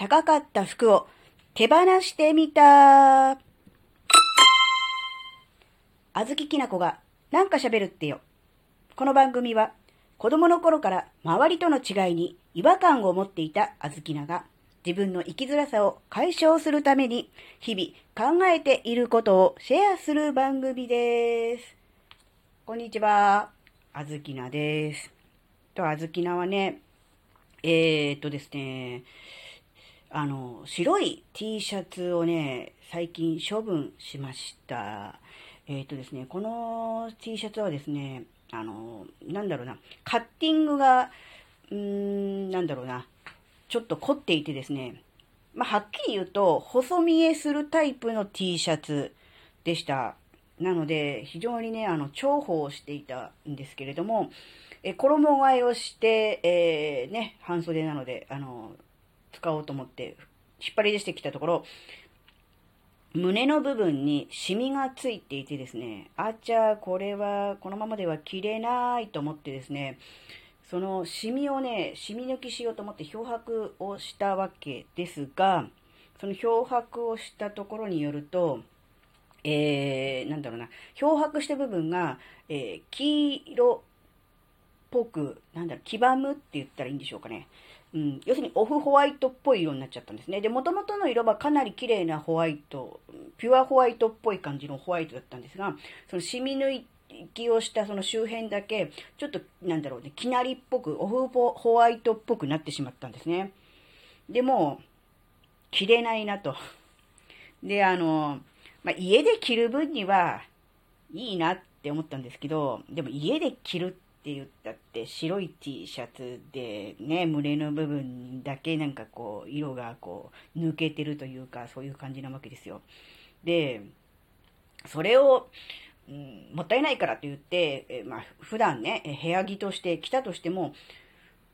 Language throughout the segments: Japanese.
高かった服を手放してみた。あずききなこがなんか喋るってよ。この番組は子供の頃から周りとの違いに違和感を持っていたあずきなが自分の生きづらさを解消するために日々考えていることをシェアする番組です。こんにちは。あずきなです。と、あずきなはね、えー、っとですね、あの、白い T シャツをね、最近処分しました。えっ、とですね、この T シャツはですね、あの、なんだろうな、カッティングが、うーん、なんだろうな、ちょっと凝っていてですね、まあ、はっきり言うと、細見えするタイプの T シャツでした。なので、非常にね、あの、重宝していたんですけれども、え衣替えをして、えー、ね、半袖なので、あの、使おうと思って引っ張り出してきたところ、胸の部分にシミがついていてですね、あちゃ、これはこのままでは着れないと思ってですね、そのシミをね、シミ抜きしようと思って漂白をしたわけですが、その漂白をしたところによると、えー、なんだろうな、漂白した部分が、えー、黄色ぽく、なんだろう、黄ばむって言ったらいいんでしょうかね。うん、要するにオフホワイトっぽい色になっちゃったんですね。で、元々の色はかなり綺麗なホワイト、ピュアホワイトっぽい感じのホワイトだったんですが、その染み抜きをしたその周辺だけ、ちょっと、なんだろうね、きなりっぽく、オフホワイトっぽくなってしまったんですね。でも、着れないなと。で、あの、まあ、家で着る分にはいいなって思ったんですけど、でも家で着るってって言ったって白い T シャツでね、胸の部分だけなんかこう、色がこう、抜けてるというか、そういう感じなわけですよ。で、それを、うん、もったいないからと言って、えまあ、普段ね、部屋着として着たとしても、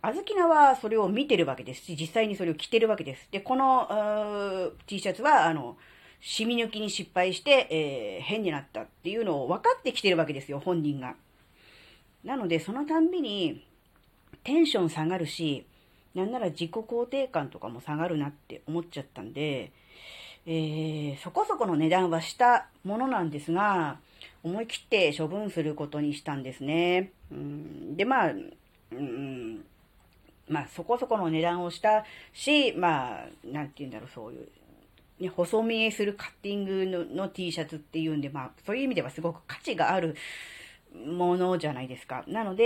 あずきなはそれを見てるわけですし、実際にそれを着てるわけです。で、この T シャツは、あの、染み抜きに失敗して、えー、変になったっていうのを分かってきてるわけですよ、本人が。なので、そのたんびにテンション下がるし、なんなら自己肯定感とかも下がるなって思っちゃったんで、えー、そこそこの値段はしたものなんですが、思い切って処分することにしたんですね。うん、で、まあ、うん、まあ、そこそこの値段をしたし、まあ、なんて言うんだろう、そういう、ね、細見えするカッティングのの T シャツっていうんで、まあ、そういう意味ではすごく価値があるものじゃないですか。なので、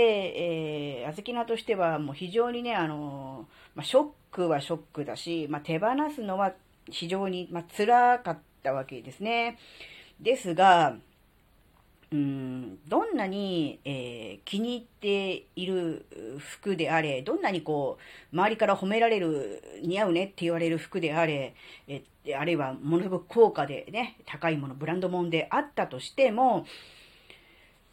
えー、あずきなとしてはもう非常にね、あの、まあ、ショックはショックだし、まあ、手放すのは非常に、まあ、辛かったわけですね。ですが、うん、どんなに、えー、気に入っている服であれ、どんなにこう、周りから褒められる、似合うねって言われる服であれ、えあるいはものすごく高価でね、高いもの、ブランド物であったとしても、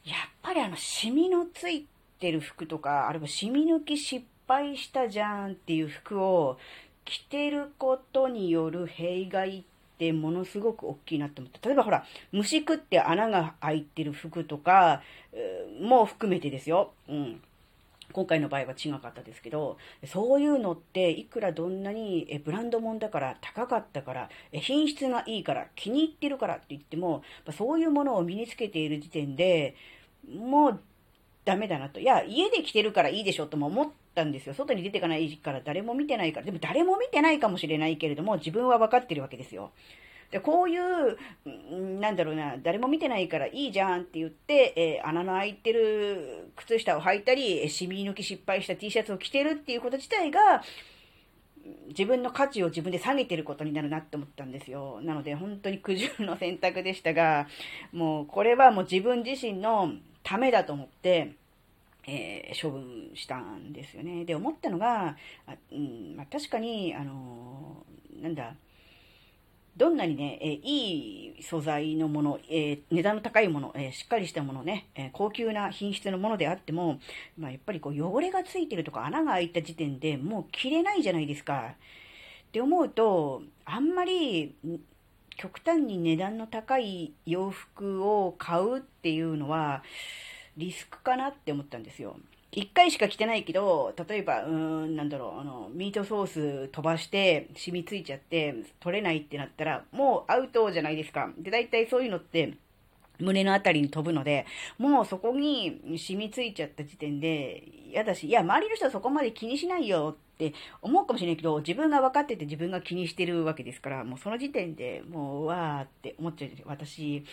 やっぱりあの、シミのついてる服とか、あるいはシミ抜き失敗したじゃんっていう服を着てることによる弊害ってものすごく大きいなって思って。例えばほら、虫食って穴が開いてる服とか、もう含めてですよ。うん。今回の場合は違かったですけど、そういうのっていくらどんなにブランド物だから高かったから品質がいいから気に入ってるからって言っても、そういうものを身につけている時点で、もうダメだなと。いや、家で着てるからいいでしょとも思ったんですよ。外に出てかないから誰も見てないから。でも誰も見てないかもしれないけれども、自分は分かってるわけですよ。で、こういう、なんだろうな、誰も見てないからいいじゃんって言って、えー、穴の開いてる靴下を履いたり、シミ抜き失敗した T シャツを着てるっていうこと自体が、自分の価値を自分で下げてることになるなって思ったんですよ。なので本当に苦渋の選択でしたが、もうこれはもう自分自身のためだと思って、えー、処分したんですよね。で、思ったのが、あうんまあ、確かに、あのー、なんだ、どんなにね、えー、いい素材のもの、えー、値段の高いもの、えー、しっかりしたものね、え高級な品質のものであっても、まあ、やっぱりこう汚れがついてるとか穴が開いた時点でもう着れないじゃないですか。って思うと、あんまり極端に値段の高い洋服を買うっていうのは、リスクかなって思ったんですよ。一回しか着てないけど、例えば、うーん、なんだろう、あの、ミートソース飛ばして染みついちゃって取れないってなったら、もうアウトじゃないですか。で、大体そういうのって、胸のあたりに飛ぶので、もうそこに染みついちゃった時点で嫌だし、いや、周りの人はそこまで気にしないよって思うかもしれないけど、自分が分かってて自分が気にしてるわけですから、もうその時点でもう、わーって思っちゃう。私、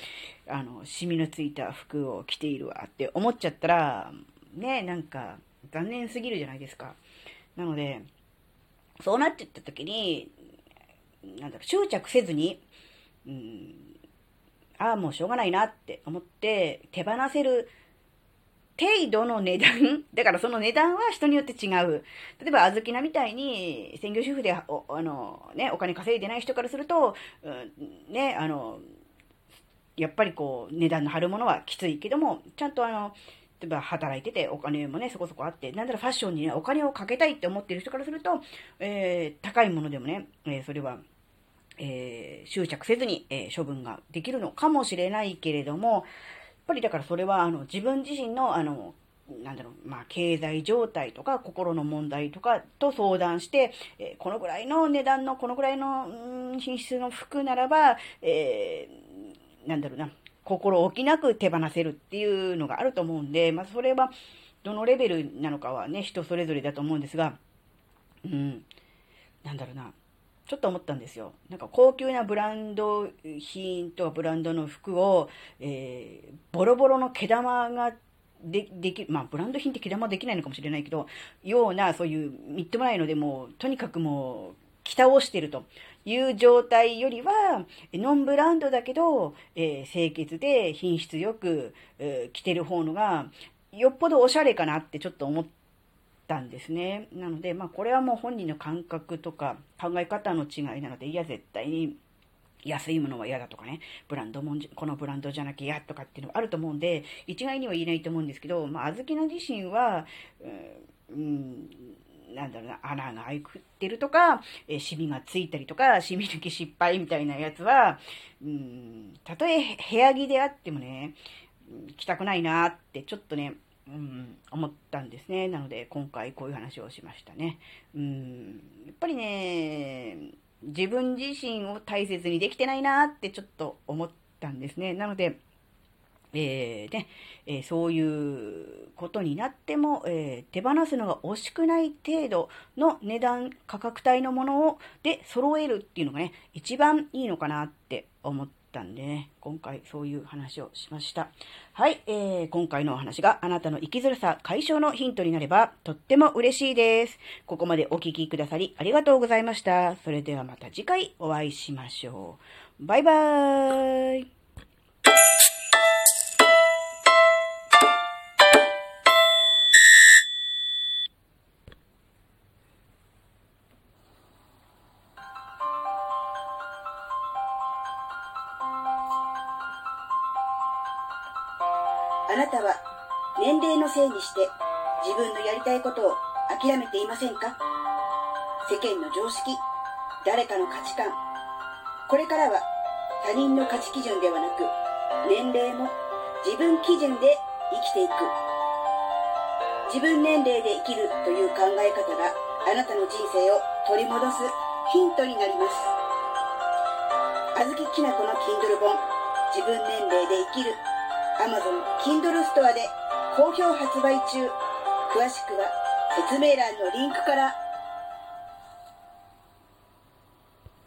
あの、染みのついた服を着ているわって思っちゃったら、ね、なんか残念すぎるじゃないですか。なので、そうなっちゃった時に、なんだろ、執着せずに、うん、ああ、もうしょうがないなって思って手放せる程度の値段、だからその値段は人によって違う。例えば、あずきなみたいに、専業主婦でお、あの、ね、お金稼いでない人からすると、うん、ね、あの、やっぱりこう、値段の張るものはきついけども、ちゃんとあの、ば働いててお金もね、そこそこあって、なんだらファッションにね、お金をかけたいって思ってる人からすると、えー、高いものでもね、えー、それは、えー、執着せずに、え処分ができるのかもしれないけれども、やっぱりだからそれは、あの、自分自身の、あの、なんだろう、まあ、経済状態とか、心の問題とかと相談して、えー、このぐらいの値段の、このぐらいの、品質の服ならば、えー、なんだろうな、心置きなく手放せるっていうのがあると思うんで、まあ、それは、どのレベルなのかはね、人それぞれだと思うんですが、うん、なんだろうな、ちょっと思ったんですよ。なんか高級なブランド品とかブランドの服を、えー、ボロボロの毛玉がで、でき、まあ、ブランド品って毛玉できないのかもしれないけど、ような、そういう、みっともないので、もう、とにかくもう、着倒してるという状態よりは、ノンブランドだけど、えー、清潔で品質よく、えー、着てる方のが、よっぽどおしゃれかなってちょっと思ったんですね。なので、まあ、これはもう本人の感覚とか考え方の違いなので、いや、絶対に安いものは嫌だとかね、ブランドもんじこのブランドじゃなきゃ嫌とかっていうのがあると思うんで、一概には言えないと思うんですけど、まあ、あずきの自身は、うん、なんだろうな、穴が開いてるとか、えー、シミがついたりとか、シミ抜き失敗みたいなやつは、うん、たとえ部屋着であってもね、着たくないなってちょっとね、うん、思ったんですね。なので、今回こういう話をしましたね。うん、やっぱりね、自分自身を大切にできてないなってちょっと思ったんですね。なので、えー、ね、えー、そういうことになっても、えー、手放すのが惜しくない程度の値段、価格帯のものをで揃えるっていうのがね、一番いいのかなって思ったんでね、今回そういう話をしました。はい、えー、今回のお話があなたの生きづらさ解消のヒントになればとっても嬉しいです。ここまでお聴きくださりありがとうございました。それではまた次回お会いしましょう。バイバーイ。あなたは年齢のせいにして自分のやりたいことを諦めていませんか？世間の常識、誰かの価値観、これからは他人の価値基準ではなく年齢も自分基準で生きていく。自分年齢で生きるという考え方があなたの人生を取り戻すヒントになります。あずききなこの Kindle 本、自分年齢で生きる Amazon Kindle ストアで好評発売中。詳しくは説明欄のリンクから